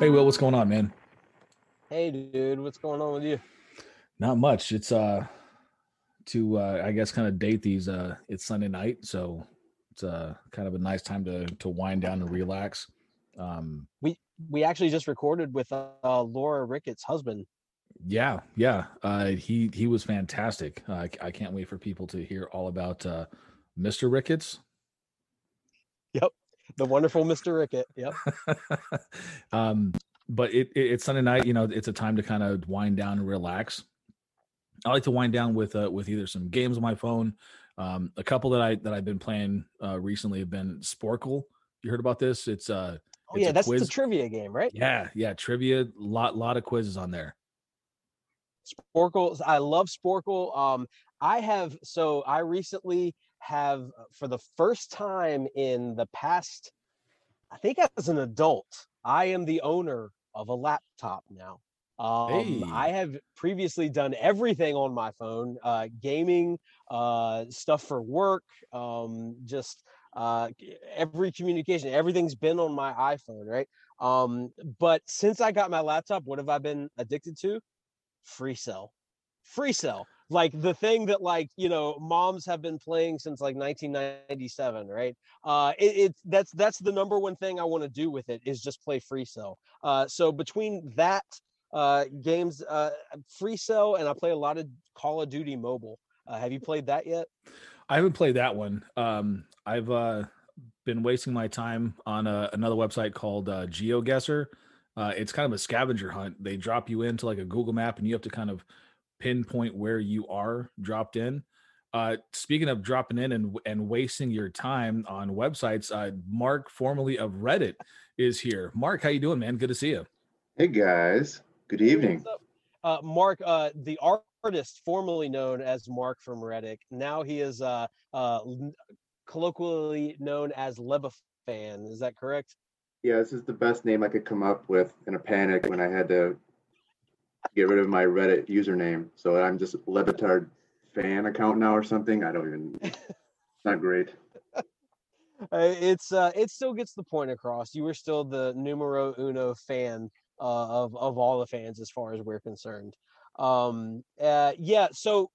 Hey Will, what's going on, man? Hey dude, what's going on with you? Not much. It's uh to uh I guess kind of date these uh it's Sunday night, so it's uh kind of a nice time to to wind down and relax. Um We we actually just recorded with uh, Laura Ricketts' husband. yeah, yeah. Uh he he was fantastic. Uh, I, I can't wait for people to hear all about uh Mr. Ricketts. Yep. The wonderful Mr. Rickett. Yep. um, but it, it, it's Sunday night. You know, it's a time to kind of wind down and relax. I like to wind down with uh, with either some games on my phone. Um, a couple that I that I've been playing uh, recently have been Sporcle. You heard about this? It's uh, Oh it's yeah, a that's quiz. the trivia game, right? yeah, yeah, trivia. Lot lot of quizzes on there. Sporcle. I love Sporcle. Um, I have so I recently have uh, for the first time in the past, I think as an adult, I am the owner of a laptop now. Um, Hey. I have previously done everything on my phone, uh, gaming, uh, stuff for work, um, just uh, every communication, everything's been on my iPhone, right? Um, but since I got my laptop, what have I been addicted to? Free cell. Free cell. Like the thing that like, you know, moms have been playing since like 1997, right? Uh it, it's that's that's the number one thing I want to do with it is just play free cell. Uh so between that uh games uh free cell and I play a lot of Call of Duty mobile. Uh, have you played that yet? I haven't played that one. Um, I've uh, been wasting my time on uh another website called uh, GeoGuessr. Uh, it's kind of a scavenger hunt. They drop you into like a Google map, and you have to kind of pinpoint where you are dropped in. Uh, speaking of dropping in and and wasting your time on websites, uh, Mark, formerly of Reddit, is here. Mark, how you doing, man? Good to see you. Hey guys, good evening. what's up? Uh, Mark, uh, the artist formerly known as Mark from Reddit, now he is uh, uh, colloquially known as Lebafan. Is that correct? Yeah, this is the best name I could come up with in a panic when I had to get rid of my Reddit username. So I'm just Le Batard fan account now or something. I don't even. Not great. Uh, it's uh, it still gets the point across. You were still the numero uno fan uh, of of all the fans, as far as we're concerned. Um, uh, yeah. So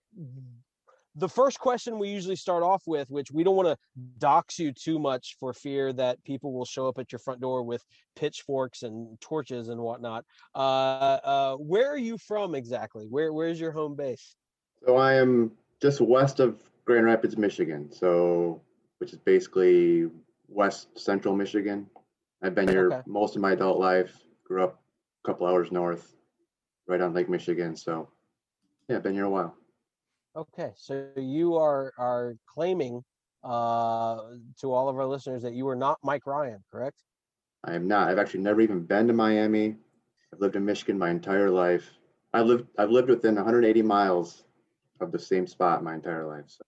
the first question we usually start off with, which we don't want to dox you too much for fear that people will show up at your front door with pitchforks and torches and whatnot. Uh, uh, where are you from exactly? Where where's your home base? So I am just west of Grand Rapids, Michigan. So, which is basically west central Michigan. I've been here Okay. most of my adult life. Grew up a couple hours north, right on Lake Michigan. So, yeah, been here a while. Okay, so you are are claiming uh, to all of our listeners that you are not Mike Ryan, correct? I am not. I've actually never even been to Miami. I've lived in Michigan my entire life. I lived I've lived within 180 miles of the same spot my entire life. So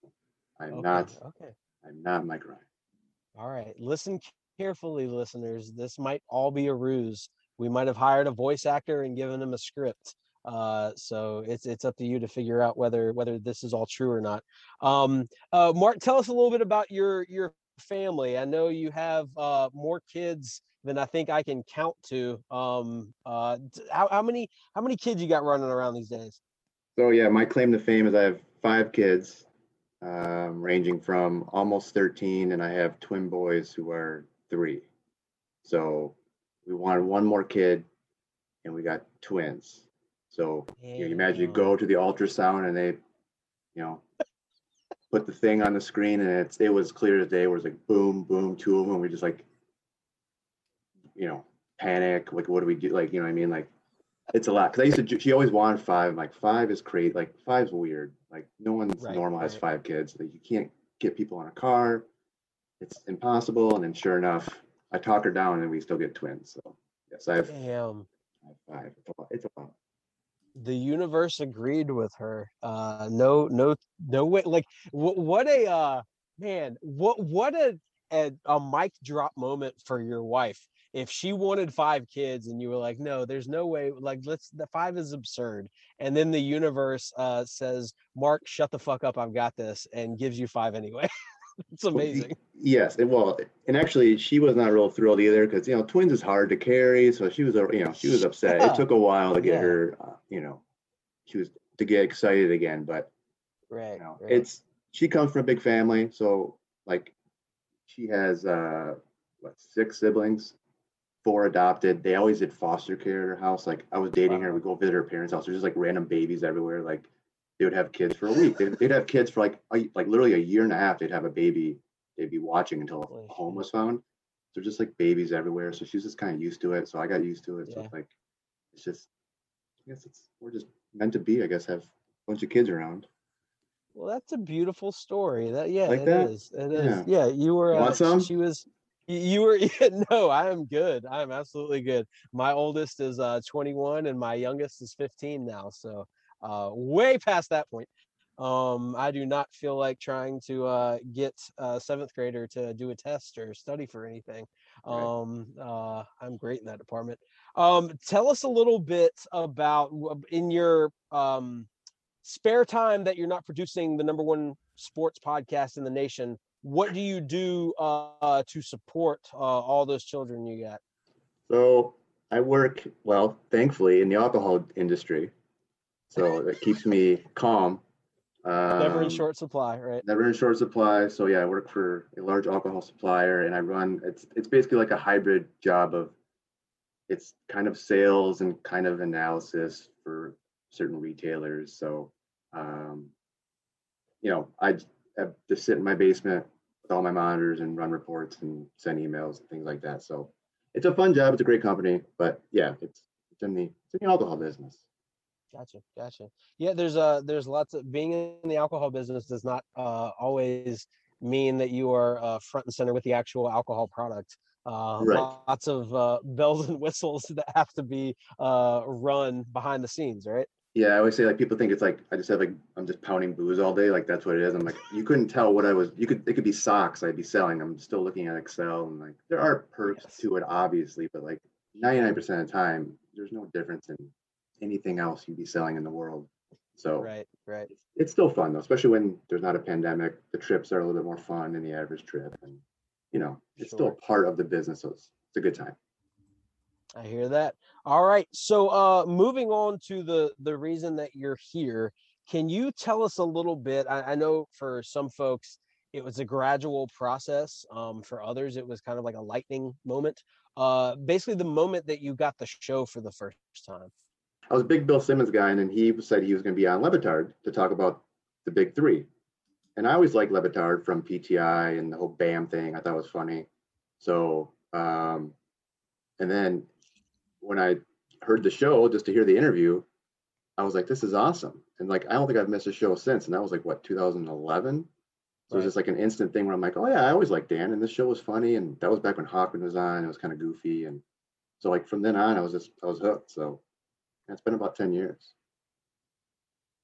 I'm Okay, not. Okay. I'm not Mike Ryan. All right. Listen carefully, listeners. This might all be a ruse. We might have hired a voice actor and given him a script. Uh, so it's it's up to you to figure out whether whether this is all true or not. Um, uh, Mark, tell us a little bit about your your family. I know you have uh, more kids than I think I can count to. Um, uh, how, how many how many kids you got running around these days? So yeah, my claim to fame is I have five kids, um, ranging from almost 13, and I have twin boys who are three. So we wanted one more kid, and we got twins. So you, know, you imagine you go to the ultrasound and they, you know, put the thing on the screen, and it's it was clear as day. It was like boom, boom, two of them. We just like, you know, panic. Like, what do we do? Like, you know, what I mean, like it's a lot because I used to. She always wanted five. I'm like five is crazy. Like five's weird. Like no one's Right, normal has right. five kids. Like you can't get people in a car. It's impossible. And then sure enough, I talk her down, and we still get twins. So yes, I have, I have five. It's a lot. The universe agreed with her uh no no no way like what, what a uh man what what a, a a mic drop moment for your wife. If she wanted five kids and you were like no there's no way like let's the five is absurd. And then the universe uh says mark shut the fuck up i've got this and gives you five anyway it's amazing Yes, and well, and actually, she was not real thrilled either because you know twins is hard to carry, so she was, you know, she was upset. Yeah. It took a while to get Yeah. her, uh, you know, she was to get excited again. But right, you know, right. it's she comes from a big family, so like she has uh what six siblings, four adopted. They always did foster care at her house. Like I was dating her, Wow. we go visit her parents' house. There's just like random babies everywhere. Like they would have kids for a week. They'd, they'd have kids for like a, like literally a year and a half. They'd have a baby. They'd be watching until a home was found. So just like babies everywhere. So she's just kind of used to it. So I got used to it. So it's like it's just I guess it's we're just meant to be. I guess have a bunch of kids around. Well, that's a beautiful story. That yeah, Like it that? is. It is. Yeah. Yeah, you were. You Uh, some? She was. You were. Yeah, no, I am good. I am absolutely good. My oldest is uh 21, and my youngest is 15 now. So, uh, way past that point. Um, I do not feel like trying to uh get a seventh grader to do a test or study for anything. Um, uh, I'm great in that department. Um, tell us a little bit about in your um spare time that you're not producing the number one sports podcast in the nation what do you do uh, to support uh, all those children you got So I work well, thankfully, in the alcohol industry. So it keeps me calm. Um, never in short supply right Never in short supply. So yeah, I work for a large alcohol supplier, and I run. It's it's basically like a hybrid job of. It's kind of sales and kind of analysis for certain retailers. So, um, you know, I, have to sit in my basement with all my monitors and run reports and send emails and things like that. So, it's a fun job. It's a great company, but yeah, it's it's in the it's in the alcohol business. Gotcha gotcha yeah there's uh there's lots of being in the alcohol business does not uh always mean that you are uh, front and center with the actual alcohol product uh Right. lots of uh bells and whistles that have to be uh run behind the scenes right Yeah, I always say like people think it's like I just have like I'm just pounding booze all day, like that's what it is. I'm like you couldn't tell what I was. You could it could be socks I'd be selling. I'm still looking at Excel and like there are perks Yes. to it obviously, but like 99% of the time there's no difference in anything else you'd be selling in the world. So right right it's, it's still fun though, especially when there's not a pandemic. The trips are a little bit more fun than the average trip, and you know it's still Sure. a part of the business, so it's, it's a good time. I hear that. All right. So uh moving on to the the reason that you're here, can you tell us a little bit? I, I know for some folks it was a gradual process. Um, for others, it was kind of like a lightning moment. Uh basically the moment that you got the show for the first time. I was a big Bill Simmons guy, and then he said he was going to be on Le Batard to talk about the big three. And I always liked Le Batard from PTI and the whole BAM thing. I thought was funny. So, um, and then when I heard the show, just to hear the interview, I was like, this is awesome. And like, I don't think I've missed a show since. And that was like, what, 2011? So it was just like an instant thing where I'm like, oh yeah, I always liked Dan, and this show was funny, and that was back when Hawkman was on. It was kind of goofy, and so like from then on, I was just I was hooked. So it's been about ten years.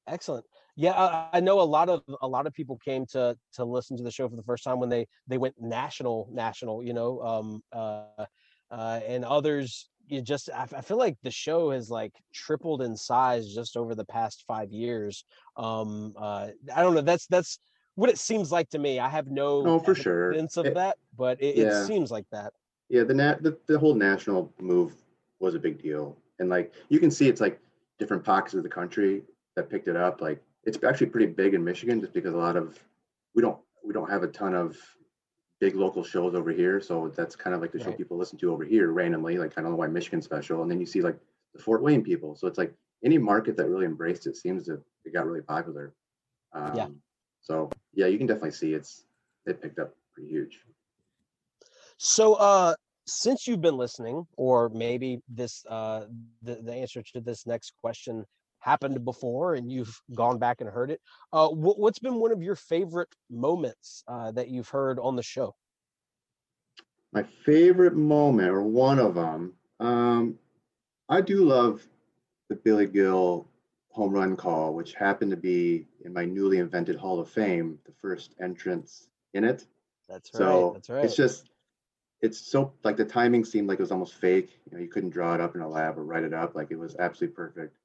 Excellent. Yeah, I, I know a lot of a lot of people came to to listen to the show for the first time when they they went national, national. You know, um, uh, uh, and others. You just, I, I feel like the show has like tripled in size just over the past five years. Um, uh, I don't know. That's that's what it seems like to me. I have no Oh, for sure. evidence of It- that, but it, yeah. it seems like that. Yeah, the nat the, the whole national move was a big deal. And like you can see it's like different pockets of the country that picked it up. Like it's actually pretty big in Michigan just because a lot of we don't we don't have a ton of big local shows over here. So that's kind of like the show people listen to over here randomly. Like I don't know why Michigan special. And then you see like the Fort Wayne people. So it's like any market that really embraced it seems to it got really popular. Um, Yeah. So yeah, you can definitely see it's it picked up pretty huge. So, uh, since you've been listening, or maybe this, uh, the, the answer to this next question happened before and you've gone back and heard it, uh, what, what's been one of your favorite moments uh, that you've heard on the show? My favorite moment, or one of them, um, I do love the Billy Gill home run call, which happened to be in my newly invented Hall of Fame, the first entrance in it. That's right. So that's right. it's just, it's so like the timing seemed like it was almost fake. You know, you couldn't draw it up in a lab or write it up. Like it was absolutely perfect.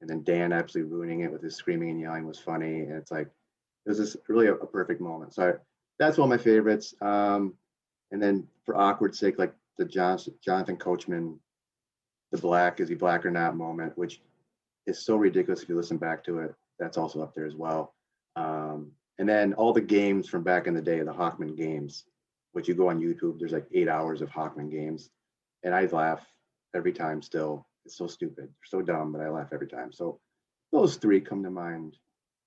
And then Dan absolutely ruining it with his screaming and yelling was funny. And it's like, it was just really a, a perfect moment. So I, that's one of my favorites. Um, and then for awkward sake, like the John, Jonathan Coachman, the black, is he black or not moment, which is so ridiculous if you listen back to it. That's also up there as well. Um, and then all the games from back in the day, the Hawkman games, which you go on YouTube, there's like eight hours of Hawkman games. And I laugh every time still. It's so stupid, They're so dumb, but I laugh every time. So those three come to mind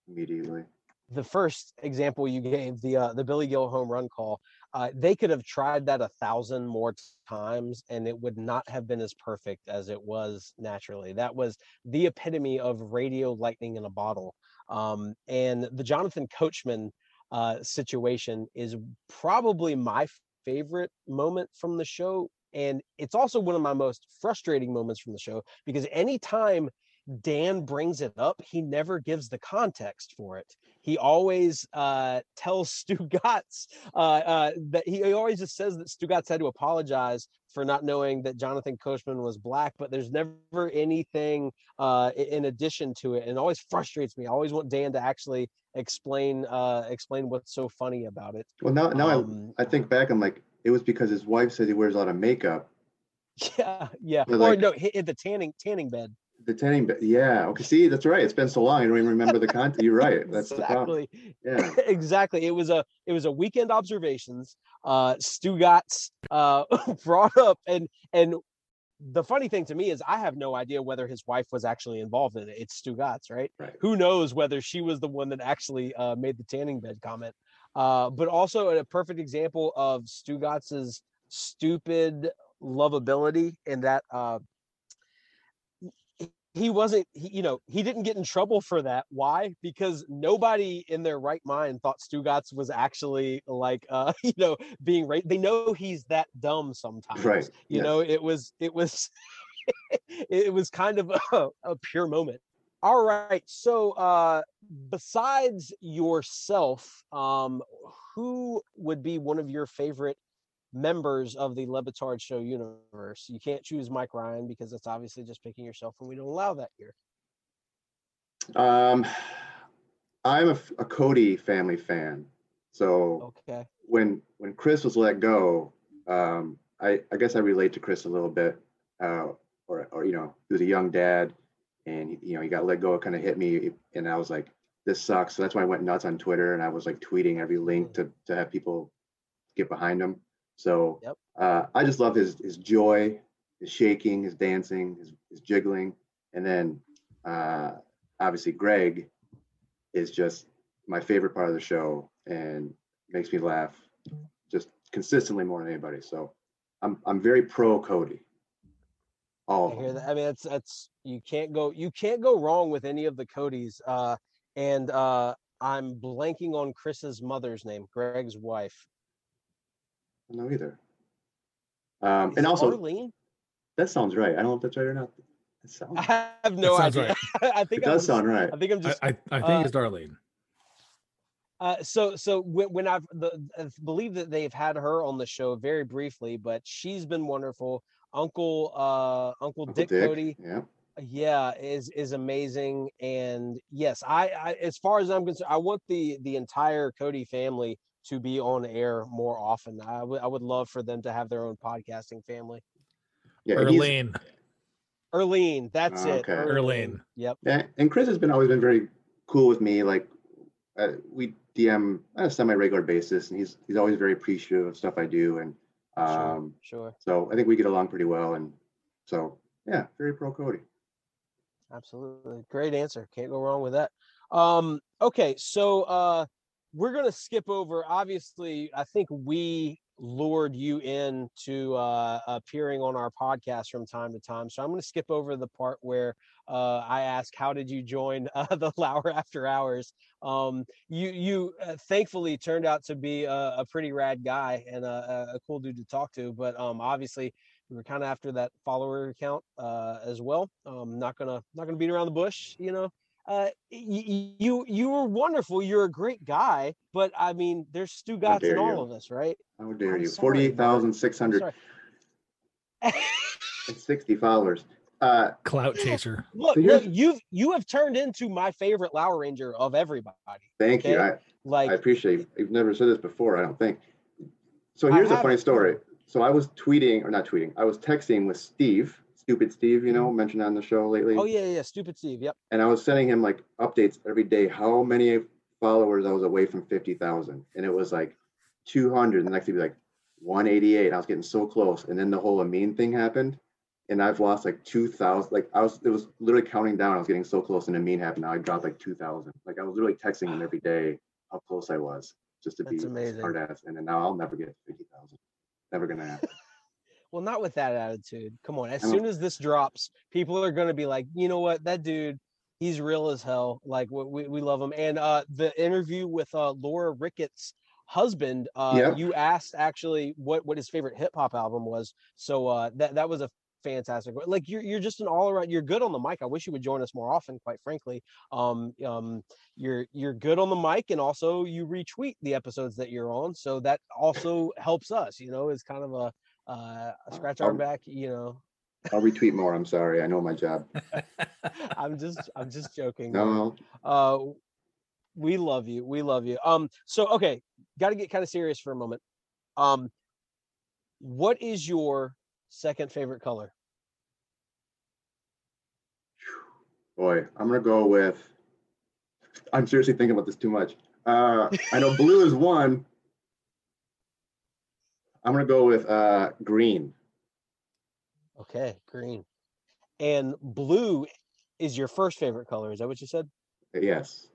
immediately. the first example you gave, the uh, the Billy Gill home run call, uh, they could have tried that a thousand more times, and it would not have been as perfect as it was naturally. That was the epitome of radio lightning in a bottle. Um, and the Jonathan Coachman uh, situation is probably my favorite moment from the show, and it's also one of my most frustrating moments from the show because anytime Dan brings it up, he never gives the context for it. He always uh, tells Stugotz uh, uh, that he, always just says that Stugotz had to apologize for not knowing that Jonathan Coachman was black, but there's never anything uh, in addition to it, and it always frustrates me. I always want Dan to actually explain uh, explain what's so funny about it. Well, now now Um, I, I think back, I'm like, it was because his wife said he wears a lot of makeup. Yeah, yeah. Or like- no, hit, hit the tanning tanning bed. The tanning bed. Yeah. Okay. See, that's right. It's been so long. I don't even remember the content. You're right. That's the problem. Yeah. exactly. It was a it was a weekend observations. Uh Stugotz uh brought up and and the funny thing to me is I have no idea whether his wife was actually involved in it. It's Stugotz, right? Right. Who knows whether she was the one that actually uh, made the tanning bed comment. Uh, but also a perfect example of Stugotz's stupid lovability in that uh, he wasn't he, you know he didn't get in trouble for that. Why? Because nobody in their right mind thought Stugotz was actually like uh you know being right they know he's that dumb sometimes Right. you yes. know? It was it was it was kind of a, a pure moment. All right. So uh besides yourself um who would be one of your favorite members of the Le Batard Show universe. You can't choose Mike Ryan because that's obviously just picking yourself, and we don't allow that here. Um, I'm a Cote family fan. So Okay. when when Chris was let go, um, I, I guess I relate to Chris a little bit. Uh, or or you know, he was a young dad, and you know he got let go. It kind of hit me, and I was like, this sucks. So that's why I went nuts on Twitter, and I was like tweeting every link to to have people get behind him. So Yep. uh, I just love his his joy, his shaking, his dancing, his, his jiggling, and then uh, obviously Greg is just my favorite part of the show and makes me laugh just consistently more than anybody. So I'm I'm very pro Cote. All I hear that. I mean, it's that's you can't go you can't go wrong with any of the Cotes. Uh, and uh, I'm blanking on Chris's mother's name, Greg's wife. No either. Um, and also Arlene. that sounds right. I don't know if that's right or not. It sounds, I have no sounds idea. I think it I'm does just- sound right. I think I'm just I, I think uh, it's Darlene. Uh, so so when, when I've the, I believe that they've had her on the show very briefly, but she's been wonderful. Uncle uh Uncle, Uncle Dick, Cote, Yeah. yeah, is is amazing. And yes, I, I as far as I'm concerned, I want the the entire Cote family to be on air more often. I would I would love for them to have their own podcasting family. Yeah. and Erlene. Erlene, that's it. Okay. Erlene. Yep. Yeah, and Chris has been always been very cool with me. Like uh, we DM on a semi-regular basis, and he's he's always very appreciative of stuff I do, and um, Sure. so I think we get along pretty well. And so yeah, very pro Cote. Absolutely. Great answer. Can't go wrong with that. Um, okay, so uh we're gonna skip over. Obviously, I think we lured you in to uh appearing on our podcast from time to time. So I'm gonna skip over the part where uh I ask how did you join uh, the Lauer After Hours? Um you you uh, thankfully turned out to be a, a pretty rad guy and a, a- cool dude to talk to, but um obviously we were kind of after that follower count uh, as well. Um, not gonna not gonna beat around the bush, you know. Uh, y- y- you you were wonderful. You're a great guy, but I mean, there's Stugotz in all you. of us, right? How dare I'm you? Forty-eight thousand six hundred sixty followers. Uh, Clout chaser. look, So look, you've you have turned into my favorite Lauer Ranger of everybody. thank you. I, Like, I appreciate. You've never said this before. I don't think. So here's a funny story. So I was tweeting or not tweeting. I was texting with Steve, stupid Steve, you know, mm. mentioned on the show lately. oh yeah, yeah, yeah, stupid Steve. Yep. and I was sending him like updates every day. How many followers I was away from fifty thousand, and it was like two hundred. The next day, be like one eighty eight. I was getting so close, and then the whole Amin thing happened, and I've lost like two thousand. Like I was, it was literally counting down. I was getting so close, and Amin happened. Now I dropped like two thousand. Like I was literally texting him every day how close I was, just to That's be amazing. hard ass. And then now I'll never get fifty thousand. Never gonna happen. Well, not with that attitude. Come on. As soon as this drops, people are going to be like, you know what? That dude, he's real as hell. Like we, we, love him. And uh, the interview with uh, Laura Ricketts' husband, uh, you asked actually what, what his favorite hip hop album was. So uh, that, that was a fantastic. Like you're, you're just an all around, you're good on the mic. I wish you would join us more often, quite frankly. Um, um, you're, you're good on the mic and also you retweet the episodes that you're on. So that also helps us, you know, is kind of a, uh, scratch our I'll- back, you know. I'll retweet more. I'm sorry. I know my job. I'm just I'm just joking. No, Uh we love you. We love you. Um so okay, got to get kind of serious for a moment. Um what is your second favorite color? Boy, I'm gonna go with. I'm seriously thinking about this too much. Uh, I know blue is one. I'm gonna go with uh, green. Okay, green. And blue is your first favorite color. Is that what you said? Yes.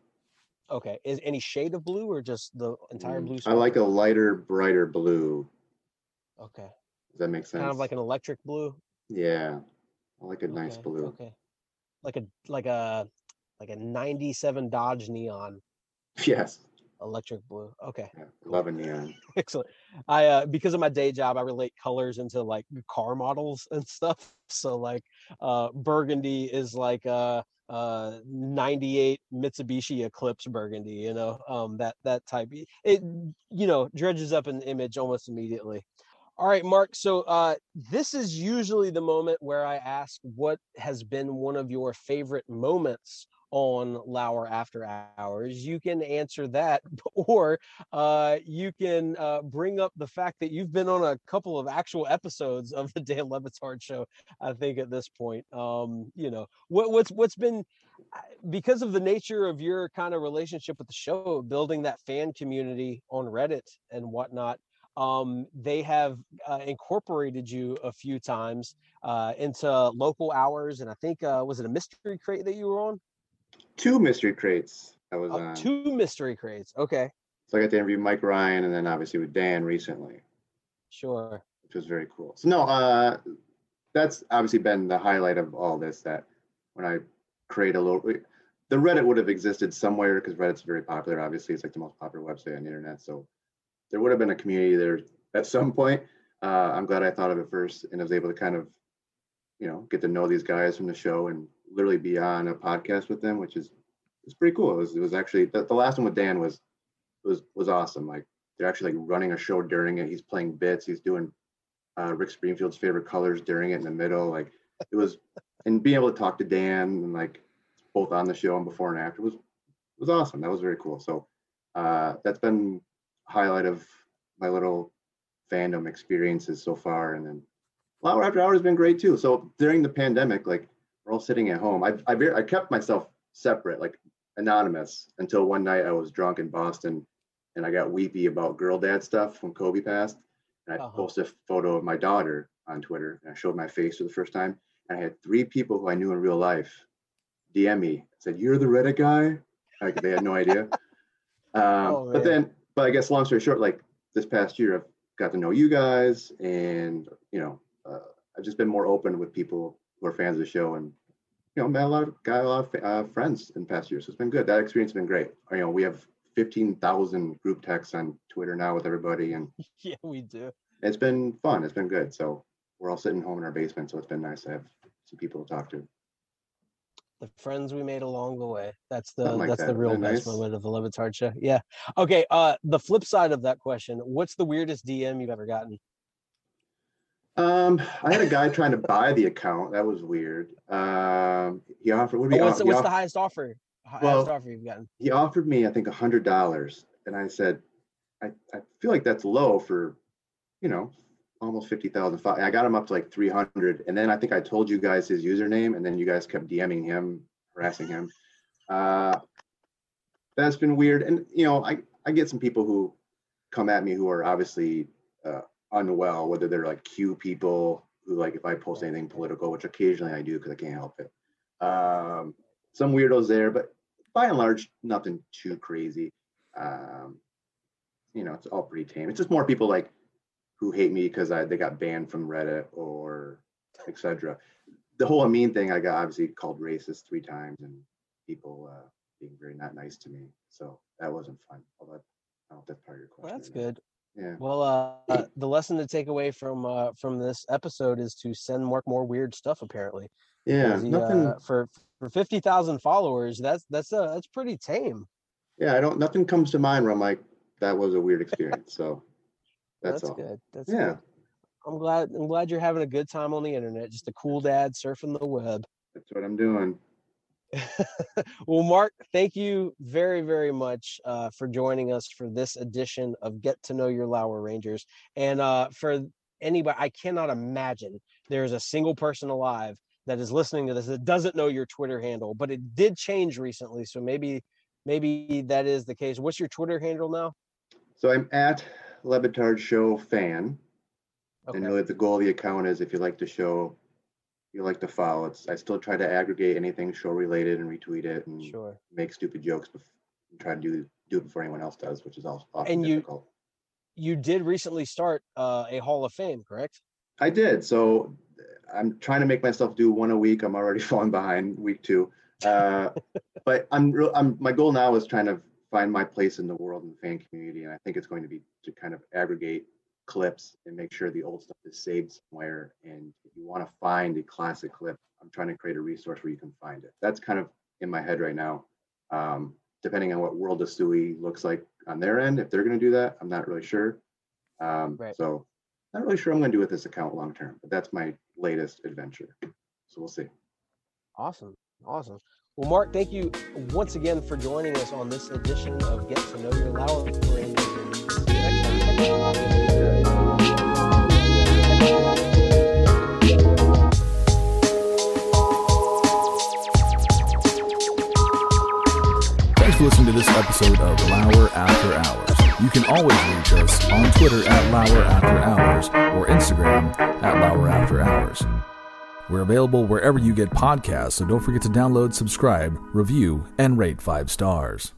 Okay. Is any shade of blue or just the entire Mm, blue? I like a lighter, brighter blue. Okay. Does that make sense? Kind of like an electric blue. Yeah, I like a nice blue. Okay. Like a like a like a 97 Dodge Neon Yes. Electric blue. Okay. Yeah, love a neon. Excellent. I uh because of my day job, I relate colors into like car models and stuff. So like uh burgundy is like uh uh 98 Mitsubishi Eclipse burgundy, you know, um that that type it you know dredges up an image almost immediately. All right, Mark. So uh this is usually the moment where I ask what has been one of your favorite moments on Lauer After Hours. You can answer that, or uh, you can uh, bring up the fact that you've been on a couple of actual episodes of the Dan Le Batard show. I think at this point, um, you know, what, what's what's been uh, because of the nature of your kind of relationship with the show, building that fan community on Reddit and whatnot. Um, they have uh, incorporated you a few times uh, into local hours, and I think uh, was it a mystery crate that you were on? Two mystery crates. I was Oh, on. two mystery crates. Okay, So I got to interview Mike Ryan, and then obviously with Dan recently. sure. which was very cool. So no, uh, that's obviously been the highlight of all this. That when I create a little, the Reddit would have existed somewhere because Reddit's very popular. Obviously, it's like the most popular website on the internet. So there would have been a community there at some point. Uh, I'm glad I thought of it first and I was able to kind of you know, get to know these guys from the show and literally be on a podcast with them, which is it's pretty cool. It was, it was actually the, the last one with Dan was was was awesome. Like they're actually like running a show during it. He's playing bits. He's doing uh, Rick Springfield's favorite colors during it in the middle. Like it was, and being able to talk to Dan and like both on the show and before and after was was awesome. That was very cool. So uh, that's been highlight of my little fandom experiences so far. And then Lauer After Hours has been great too. So during the pandemic, like we're all sitting at home. I I, I kept myself separate, like anonymous, until one night I was drunk in Boston, and I got weepy about girl dad stuff when Kobe passed. And I uh-huh. posted a photo of my daughter on Twitter, and I showed my face for the first time. And I had three people who I knew in real life DM me, said, "You're the Reddit guy." Like they had no idea. Um, oh, but then, but I guess long story short, like this past year, I've got to know you guys, and you know, uh, I've just been more open with people who are fans of the show, and you know, met a lot of got a lot of uh, friends in past years. So it's been good. That experience has been great. You know, we have fifteen thousand group texts on Twitter now with everybody, and yeah, we do. It's been fun. It's been good. So we're all sitting home in our basement, so it's been nice to have some people to talk to the friends we made along the way. That's the like that's that. the real best nice. moment of the Le Batard show. Yeah. Okay. Uh, the flip side of that question: What's the weirdest DM you've ever gotten? Um, I had a guy trying to buy the account. That was weird. Um, he offered. What oh, what's, the, what's the highest offer? Highest well, offer you've gotten? He offered me, I think, a hundred dollars, and I said, I, I feel like that's low for, you know, almost 50,000. I got him up to like 300. And then I think I told you guys his username and then you guys kept DMing him, harassing him. Uh, that's been weird. And, you know, I, I get some people who come at me who are obviously uh, unwell, whether they're like Q people who like, if I post anything political, which occasionally I do because I can't help it. Um, some weirdos there, but by and large, nothing too crazy. Um, you know, it's all pretty tame. It's just more people like, who hate me because I they got banned from Reddit or etc. The whole Amin thing, I got obviously called racist three times and people uh, being very not nice to me. So that wasn't fun. Although I don't know if that's part of your question. Well, that's good. Yeah. Well, uh, the lesson to take away from uh, from this episode is to send Mark more weird stuff. Apparently. Yeah. He, nothing uh, for for fifty thousand followers. That's that's uh that's pretty tame. Yeah, I don't. Nothing comes to mind where I'm like, that was a weird experience. So that's, That's good. That's yeah. Good. I'm glad. I'm glad you're having a good time on the internet. Just a cool dad surfing the web. That's what I'm doing. Well, Mark, thank you very, very much uh, for joining us for this edition of Get to Know Your Lauer Rangers. And uh, for anybody, I cannot imagine there's a single person alive that is listening to this that doesn't know your Twitter handle, but it did change recently. So maybe, maybe that is the case. What's your Twitter handle now? So I'm at Le Batard show fan. Okay. And really the goal of the account is if you like the show, you like to follow. It's I still try to aggregate anything show related and retweet it and sure. make stupid jokes and try to do do it before anyone else does, which is also often and you, difficult. You did recently start uh, a Hall of Fame, correct? I did. So I'm trying to make myself do one a week. I'm already falling behind week two. Uh, but I'm real. I'm my goal now is trying to find my place in the world and the fan community. And I think it's going to be to kind of aggregate clips and make sure the old stuff is saved somewhere. And if you want to find a classic clip, I'm trying to create a resource where you can find it. That's kind of in my head right now. Um, depending on what World of Stewie looks like on their end, if they're going to do that, I'm not really sure. Um, right. So, not really sure I'm going to do with this account long term, but that's my latest adventure. So we'll see. Awesome. Awesome. Well, Mark, thank you once again for joining us on this edition of Get to Know Your Lauer Thanks for episode of Lauer After Hours. You can always reach us on Twitter at Lauer After Hours or Instagram at Lauer After Hours. We're available wherever you get podcasts, so don't forget to download, subscribe, review, and rate five stars.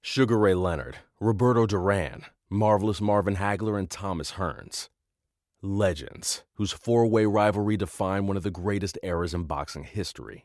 Sugar Ray Leonard, Roberto Duran, Marvelous Marvin Hagler, and Thomas Hearns. Legends, whose four way rivalry defined one of the greatest eras in boxing history.